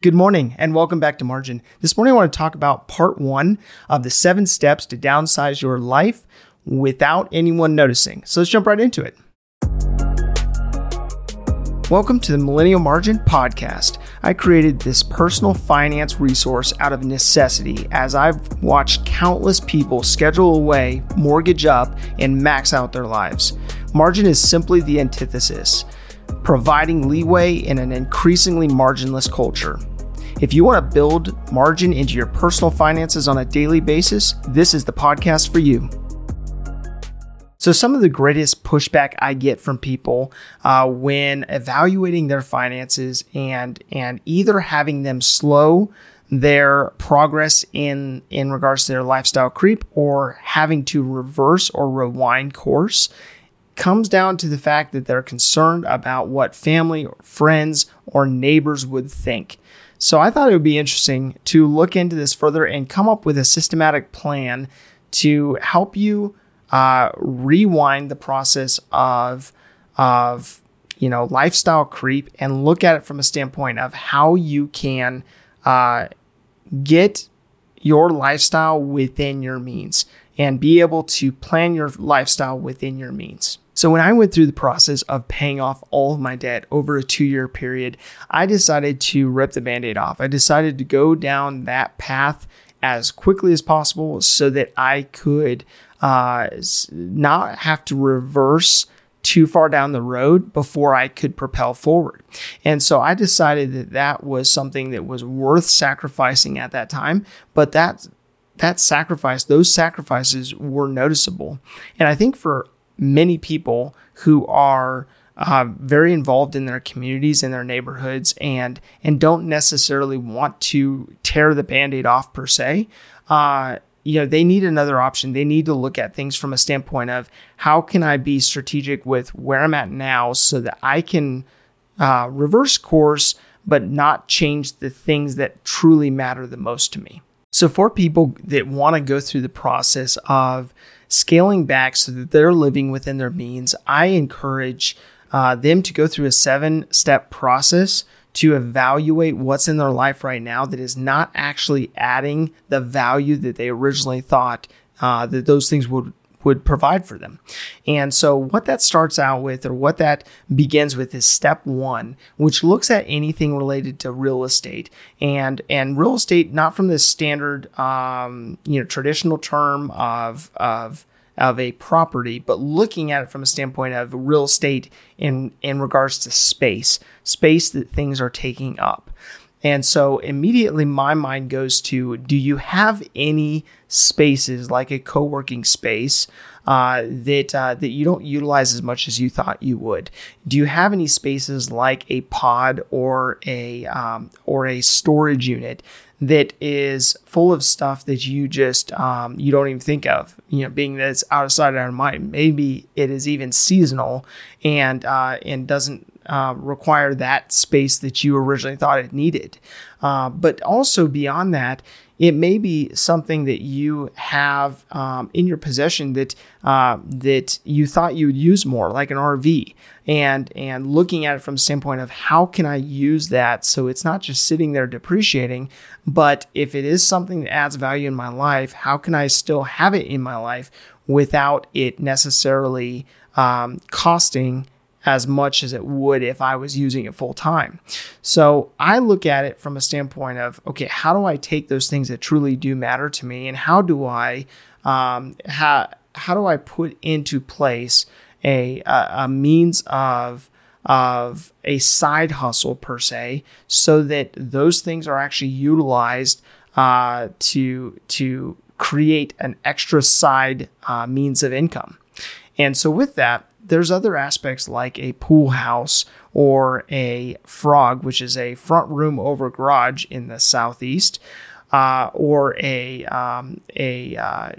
Good morning and welcome back to Margin. This morning I want to talk about part one of the seven steps to downsize your life without anyone noticing. So let's jump right into it. Welcome to the Millennial Margin Podcast. I created this personal finance resource out of necessity as I've watched countless people schedule away, mortgage up, and max out their lives. Margin is simply the antithesis providing leeway in an increasingly marginless culture. If you want to build margin into your personal finances on a daily basis, this is the podcast for you. So, some of the greatest pushback I get from people uh, when evaluating their finances and and either having them slow their progress in in regards to their lifestyle creep or having to reverse or rewind course comes down to the fact that they're concerned about what family or friends or neighbors would think. So I thought it would be interesting to look into this further and come up with a systematic plan to help you uh, rewind the process of of you know lifestyle creep and look at it from a standpoint of how you can uh, get your lifestyle within your means and be able to plan your lifestyle within your means. So, when I went through the process of paying off all of my debt over a two year period, I decided to rip the band aid off. I decided to go down that path as quickly as possible so that I could uh, not have to reverse too far down the road before I could propel forward. And so I decided that that was something that was worth sacrificing at that time, but that that sacrifice, those sacrifices were noticeable. And I think for many people who are uh, very involved in their communities and their neighborhoods and and don't necessarily want to tear the band-aid off per se. Uh, you know they need another option. They need to look at things from a standpoint of how can i be strategic with where i'm at now so that i can uh, reverse course but not change the things that truly matter the most to me so for people that want to go through the process of scaling back so that they're living within their means, I encourage uh, them to go through a seven step process to evaluate what's in their life right now that is not actually adding the value that they originally thought uh, that those things would would provide for them. And so, what that starts out with, or what that begins with, is step one, which looks at anything related to real estate and and real estate not from the standard, um, you know, traditional term of of of a property, but looking at it from a standpoint of real estate in in regards to space, space that things are taking up. And so immediately my mind goes to do you have any spaces like a co working space uh, that, uh, that you don't utilize as much as you thought you would? Do you have any spaces like a pod or a, um, or a storage unit that is full of stuff that you just um, you don't even think of. You know, being that it's out of of mind. Maybe it is even seasonal and uh, and doesn't uh, require that space that you originally thought it needed. Uh, but also beyond that, it may be something that you have um, in your possession that uh, that you thought you would use more, like an RV, and and looking at it from the standpoint of how can I use that so it's not just sitting there depreciating, but if it is something that adds value in my life, how can I still have it in my life without it necessarily um, costing as much as it would if I was using it full time. So I look at it from a standpoint of okay, how do I take those things that truly do matter to me, and how do I um, how how do I put into place a a, a means of of a side hustle per se, so that those things are actually utilized uh, to to create an extra side uh, means of income. And so with that, there's other aspects like a pool house or a frog, which is a front room over garage in the southeast, uh, or a um, a uh,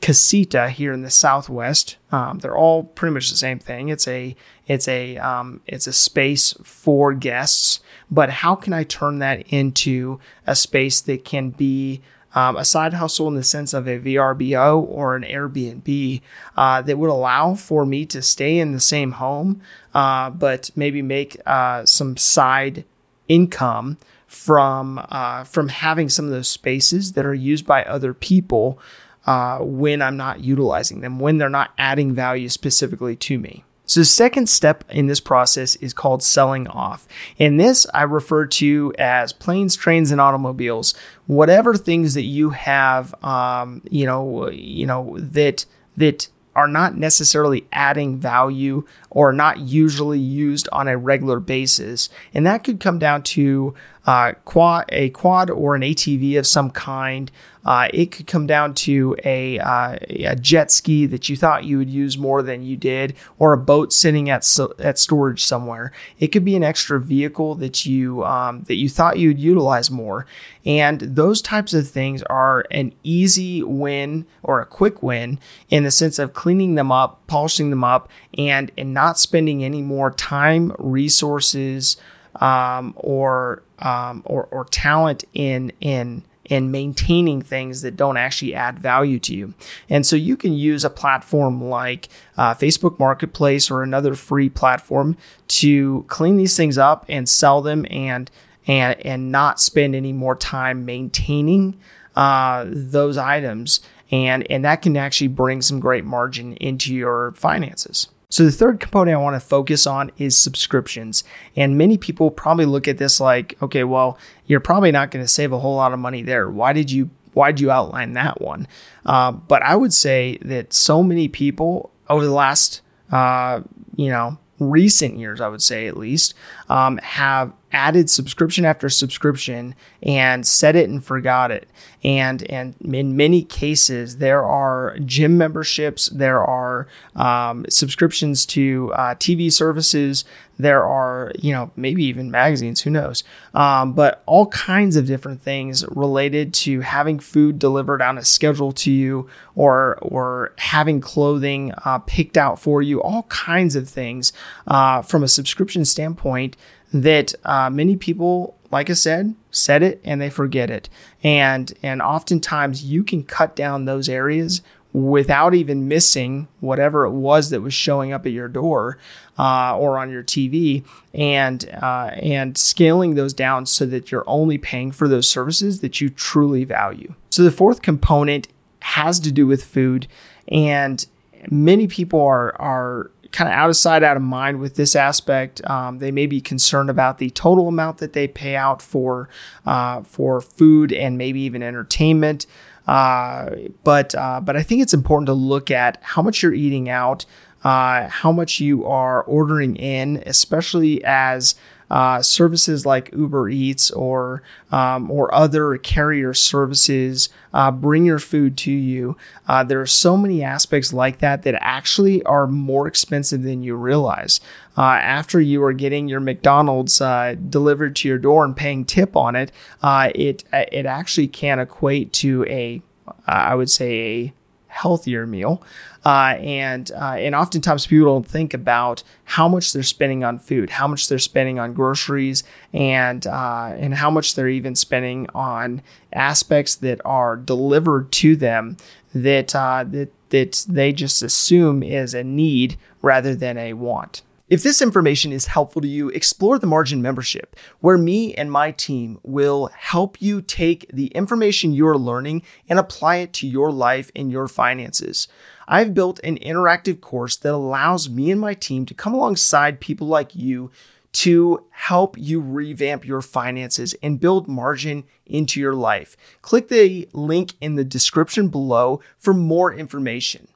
casita here in the southwest. Um, they're all pretty much the same thing. It's a it's a um, it's a space for guests, but how can I turn that into a space that can be um, a side hustle in the sense of a VRBO or an Airbnb uh, that would allow for me to stay in the same home, uh, but maybe make uh, some side income from uh, from having some of those spaces that are used by other people uh, when I'm not utilizing them, when they're not adding value specifically to me. So, the second step in this process is called selling off. And this I refer to as planes, trains, and automobiles. Whatever things that you have, um, you know, you know that that are not necessarily adding value or not usually used on a regular basis. And that could come down to uh, quad, a quad or an ATV of some kind. Uh, it could come down to a, uh, a jet ski that you thought you would use more than you did, or a boat sitting at at storage somewhere. It could be an extra vehicle that you um, that you thought you'd utilize more, and those types of things are an easy win or a quick win in the sense of cleaning them up, polishing them up, and and not spending any more time, resources um, or um, or or talent in in in maintaining things that don't actually add value to you. And so you can use a platform like uh, Facebook Marketplace or another free platform to clean these things up and sell them and and and not spend any more time maintaining uh, those items. And, and that can actually bring some great margin into your finances. So, the third component I want to focus on is subscriptions. And many people probably look at this like, okay, well, you're probably not going to save a whole lot of money there. Why did you why did you outline that one? Uh, but I would say that so many people over the last, uh, you know, recent years, I would say at least, um, have added subscription after subscription and set it and forgot it. And and in many cases, there are gym memberships, there are um, subscriptions to uh, TV services, there are you know maybe even magazines, who knows? Um, but all kinds of different things related to having food delivered on a schedule to you, or or having clothing uh, picked out for you, all kinds of things uh, from a subscription standpoint that uh, many people, like I said, said it and they forget it. And and oftentimes you can cut down those areas without even missing whatever it was that was showing up at your door uh, or on your TV, and uh, and scaling those down so that you're only paying for those services that you truly value. So the fourth component has to do with food, and many people are are kind of out of sight, out of mind with this aspect. Um, they may be concerned about the total amount that they pay out for uh, for food and maybe even entertainment. Uh, but uh, but I think it's important to look at how much you're eating out, uh, how much you are ordering in, especially as uh, services like Uber Eats or um, or other carrier services uh, bring your food to you. Uh, there are so many aspects like that that actually are more expensive than you realize. Uh, after you are getting your McDonald's uh, delivered to your door and paying tip on it, uh, it it actually can equate to a I would say a healthier meal. Uh, and uh, and oftentimes people don't think about how much they're spending on food, how much they're spending on groceries, and uh, and how much they're even spending on aspects that are delivered to them that uh, that that they just assume is a need rather than a want. If this information is helpful to you, explore the Margin membership, where me and my team will help you take the information you're learning and apply it to your life and your finances. I've built an interactive course that allows me and my team to come alongside people like you to help you revamp your finances and build margin into your life. Click the link in the description below for more information.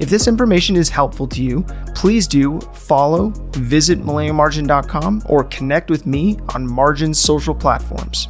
If this information is helpful to you, please do follow, visit millennialmargin.com, or connect with me on Margin's social platforms.